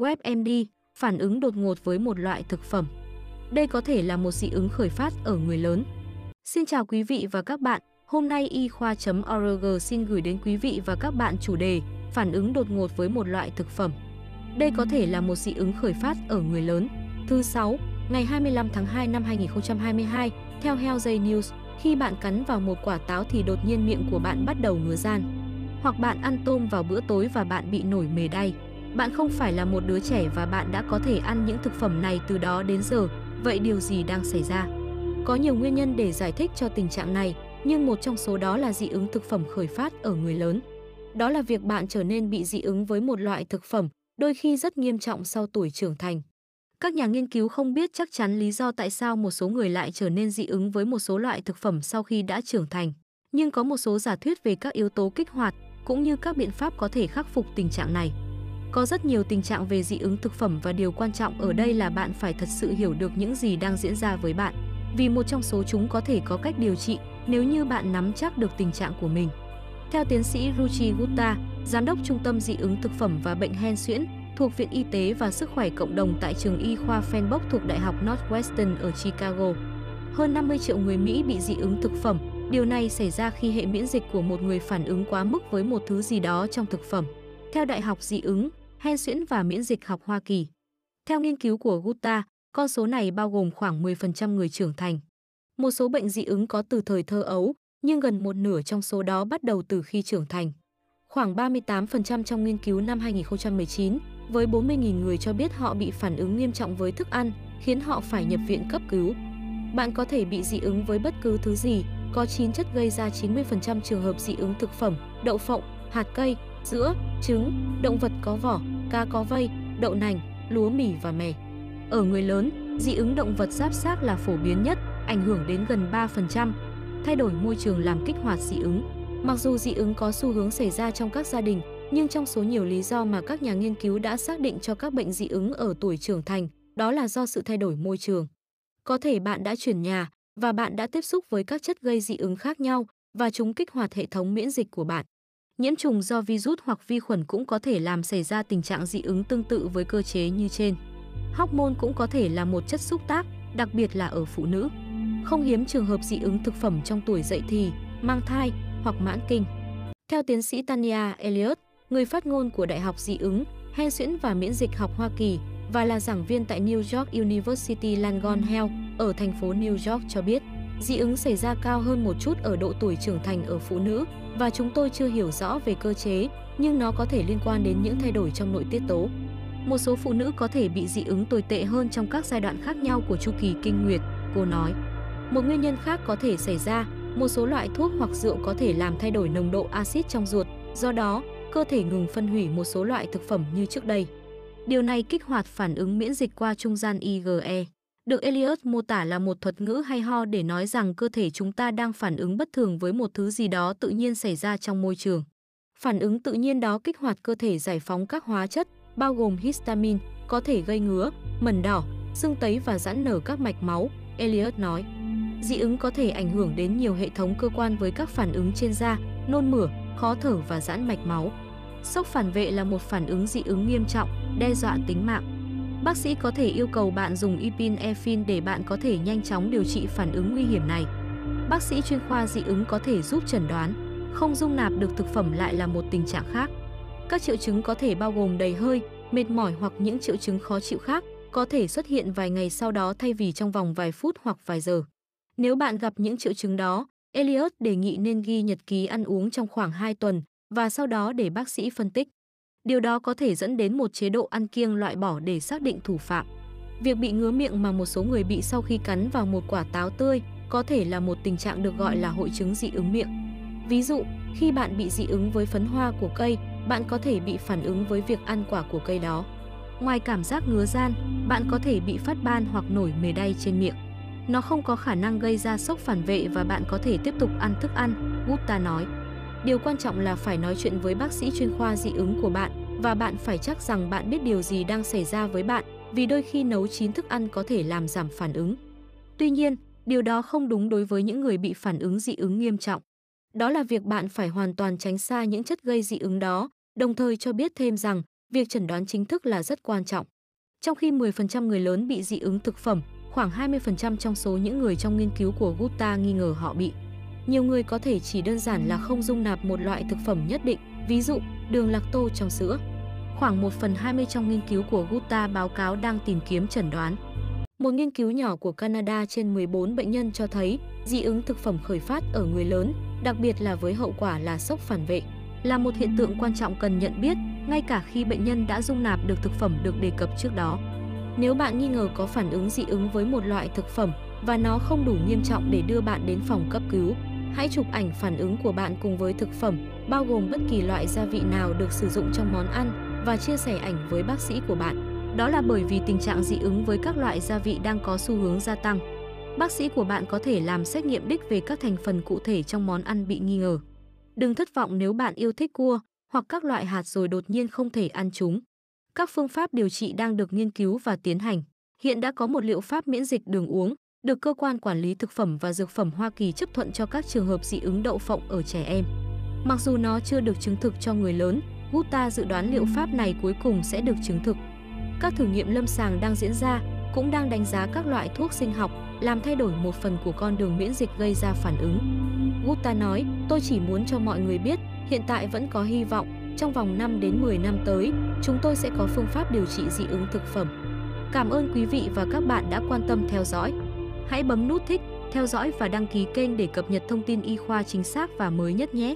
WebMD, phản ứng đột ngột với một loại thực phẩm. Đây có thể là một dị ứng khởi phát ở người lớn. Xin chào quý vị và các bạn, hôm nay y khoa.org xin gửi đến quý vị và các bạn chủ đề phản ứng đột ngột với một loại thực phẩm. Đây có thể là một dị ứng khởi phát ở người lớn. Thứ 6, ngày 25 tháng 2 năm 2022, theo Health News, khi bạn cắn vào một quả táo thì đột nhiên miệng của bạn bắt đầu ngứa gian. Hoặc bạn ăn tôm vào bữa tối và bạn bị nổi mề đay. Bạn không phải là một đứa trẻ và bạn đã có thể ăn những thực phẩm này từ đó đến giờ, vậy điều gì đang xảy ra? Có nhiều nguyên nhân để giải thích cho tình trạng này, nhưng một trong số đó là dị ứng thực phẩm khởi phát ở người lớn. Đó là việc bạn trở nên bị dị ứng với một loại thực phẩm, đôi khi rất nghiêm trọng sau tuổi trưởng thành. Các nhà nghiên cứu không biết chắc chắn lý do tại sao một số người lại trở nên dị ứng với một số loại thực phẩm sau khi đã trưởng thành, nhưng có một số giả thuyết về các yếu tố kích hoạt cũng như các biện pháp có thể khắc phục tình trạng này. Có rất nhiều tình trạng về dị ứng thực phẩm và điều quan trọng ở đây là bạn phải thật sự hiểu được những gì đang diễn ra với bạn, vì một trong số chúng có thể có cách điều trị nếu như bạn nắm chắc được tình trạng của mình. Theo tiến sĩ Ruchi Gupta, giám đốc Trung tâm dị ứng thực phẩm và bệnh hen suyễn thuộc Viện Y tế và Sức khỏe Cộng đồng tại trường y khoa Fenbok thuộc Đại học Northwestern ở Chicago. Hơn 50 triệu người Mỹ bị dị ứng thực phẩm. Điều này xảy ra khi hệ miễn dịch của một người phản ứng quá mức với một thứ gì đó trong thực phẩm. Theo Đại học dị ứng, hen suyễn và miễn dịch học Hoa Kỳ. Theo nghiên cứu của Gupta, con số này bao gồm khoảng 10% người trưởng thành. Một số bệnh dị ứng có từ thời thơ ấu, nhưng gần một nửa trong số đó bắt đầu từ khi trưởng thành. Khoảng 38% trong nghiên cứu năm 2019, với 40.000 người cho biết họ bị phản ứng nghiêm trọng với thức ăn, khiến họ phải nhập viện cấp cứu. Bạn có thể bị dị ứng với bất cứ thứ gì, có 9 chất gây ra 90% trường hợp dị ứng thực phẩm, đậu phộng, hạt cây, sữa, trứng, động vật có vỏ, cá có vây, đậu nành, lúa mì và mè. Ở người lớn, dị ứng động vật giáp xác là phổ biến nhất, ảnh hưởng đến gần 3%. Thay đổi môi trường làm kích hoạt dị ứng. Mặc dù dị ứng có xu hướng xảy ra trong các gia đình, nhưng trong số nhiều lý do mà các nhà nghiên cứu đã xác định cho các bệnh dị ứng ở tuổi trưởng thành, đó là do sự thay đổi môi trường. Có thể bạn đã chuyển nhà và bạn đã tiếp xúc với các chất gây dị ứng khác nhau và chúng kích hoạt hệ thống miễn dịch của bạn. Nhiễm trùng do virus hoặc vi khuẩn cũng có thể làm xảy ra tình trạng dị ứng tương tự với cơ chế như trên. Hormone cũng có thể là một chất xúc tác, đặc biệt là ở phụ nữ. Không hiếm trường hợp dị ứng thực phẩm trong tuổi dậy thì, mang thai hoặc mãn kinh. Theo tiến sĩ Tania Elliott, người phát ngôn của Đại học dị ứng, hen suyễn và miễn dịch học Hoa Kỳ và là giảng viên tại New York University Langone Health ở thành phố New York cho biết, dị ứng xảy ra cao hơn một chút ở độ tuổi trưởng thành ở phụ nữ và chúng tôi chưa hiểu rõ về cơ chế, nhưng nó có thể liên quan đến những thay đổi trong nội tiết tố. Một số phụ nữ có thể bị dị ứng tồi tệ hơn trong các giai đoạn khác nhau của chu kỳ kinh nguyệt, cô nói. Một nguyên nhân khác có thể xảy ra, một số loại thuốc hoặc rượu có thể làm thay đổi nồng độ axit trong ruột, do đó, cơ thể ngừng phân hủy một số loại thực phẩm như trước đây. Điều này kích hoạt phản ứng miễn dịch qua trung gian IgE. Được Elliot mô tả là một thuật ngữ hay ho để nói rằng cơ thể chúng ta đang phản ứng bất thường với một thứ gì đó tự nhiên xảy ra trong môi trường. Phản ứng tự nhiên đó kích hoạt cơ thể giải phóng các hóa chất, bao gồm histamine, có thể gây ngứa, mẩn đỏ, sưng tấy và giãn nở các mạch máu, Elliot nói. Dị ứng có thể ảnh hưởng đến nhiều hệ thống cơ quan với các phản ứng trên da, nôn mửa, khó thở và giãn mạch máu. Sốc phản vệ là một phản ứng dị ứng nghiêm trọng, đe dọa tính mạng. Bác sĩ có thể yêu cầu bạn dùng epinephrine để bạn có thể nhanh chóng điều trị phản ứng nguy hiểm này. Bác sĩ chuyên khoa dị ứng có thể giúp chẩn đoán, không dung nạp được thực phẩm lại là một tình trạng khác. Các triệu chứng có thể bao gồm đầy hơi, mệt mỏi hoặc những triệu chứng khó chịu khác, có thể xuất hiện vài ngày sau đó thay vì trong vòng vài phút hoặc vài giờ. Nếu bạn gặp những triệu chứng đó, Elliot đề nghị nên ghi nhật ký ăn uống trong khoảng 2 tuần và sau đó để bác sĩ phân tích. Điều đó có thể dẫn đến một chế độ ăn kiêng loại bỏ để xác định thủ phạm. Việc bị ngứa miệng mà một số người bị sau khi cắn vào một quả táo tươi có thể là một tình trạng được gọi là hội chứng dị ứng miệng. Ví dụ, khi bạn bị dị ứng với phấn hoa của cây, bạn có thể bị phản ứng với việc ăn quả của cây đó. Ngoài cảm giác ngứa gian, bạn có thể bị phát ban hoặc nổi mề đay trên miệng. Nó không có khả năng gây ra sốc phản vệ và bạn có thể tiếp tục ăn thức ăn, Gupta nói. Điều quan trọng là phải nói chuyện với bác sĩ chuyên khoa dị ứng của bạn và bạn phải chắc rằng bạn biết điều gì đang xảy ra với bạn vì đôi khi nấu chín thức ăn có thể làm giảm phản ứng. Tuy nhiên, điều đó không đúng đối với những người bị phản ứng dị ứng nghiêm trọng. Đó là việc bạn phải hoàn toàn tránh xa những chất gây dị ứng đó, đồng thời cho biết thêm rằng việc chẩn đoán chính thức là rất quan trọng. Trong khi 10% người lớn bị dị ứng thực phẩm, khoảng 20% trong số những người trong nghiên cứu của Gupta nghi ngờ họ bị. Nhiều người có thể chỉ đơn giản là không dung nạp một loại thực phẩm nhất định, ví dụ đường lacto trong sữa. Khoảng 1 phần 20 trong nghiên cứu của Gupta báo cáo đang tìm kiếm chẩn đoán. Một nghiên cứu nhỏ của Canada trên 14 bệnh nhân cho thấy dị ứng thực phẩm khởi phát ở người lớn, đặc biệt là với hậu quả là sốc phản vệ, là một hiện tượng quan trọng cần nhận biết ngay cả khi bệnh nhân đã dung nạp được thực phẩm được đề cập trước đó. Nếu bạn nghi ngờ có phản ứng dị ứng với một loại thực phẩm và nó không đủ nghiêm trọng để đưa bạn đến phòng cấp cứu, hãy chụp ảnh phản ứng của bạn cùng với thực phẩm, bao gồm bất kỳ loại gia vị nào được sử dụng trong món ăn và chia sẻ ảnh với bác sĩ của bạn. Đó là bởi vì tình trạng dị ứng với các loại gia vị đang có xu hướng gia tăng. Bác sĩ của bạn có thể làm xét nghiệm đích về các thành phần cụ thể trong món ăn bị nghi ngờ. Đừng thất vọng nếu bạn yêu thích cua hoặc các loại hạt rồi đột nhiên không thể ăn chúng. Các phương pháp điều trị đang được nghiên cứu và tiến hành. Hiện đã có một liệu pháp miễn dịch đường uống được cơ quan quản lý thực phẩm và dược phẩm Hoa Kỳ chấp thuận cho các trường hợp dị ứng đậu phộng ở trẻ em. Mặc dù nó chưa được chứng thực cho người lớn, Gupta dự đoán liệu pháp này cuối cùng sẽ được chứng thực. Các thử nghiệm lâm sàng đang diễn ra cũng đang đánh giá các loại thuốc sinh học làm thay đổi một phần của con đường miễn dịch gây ra phản ứng. Gupta nói, tôi chỉ muốn cho mọi người biết, hiện tại vẫn có hy vọng, trong vòng 5 đến 10 năm tới, chúng tôi sẽ có phương pháp điều trị dị ứng thực phẩm. Cảm ơn quý vị và các bạn đã quan tâm theo dõi. Hãy bấm nút thích, theo dõi và đăng ký kênh để cập nhật thông tin y khoa chính xác và mới nhất nhé.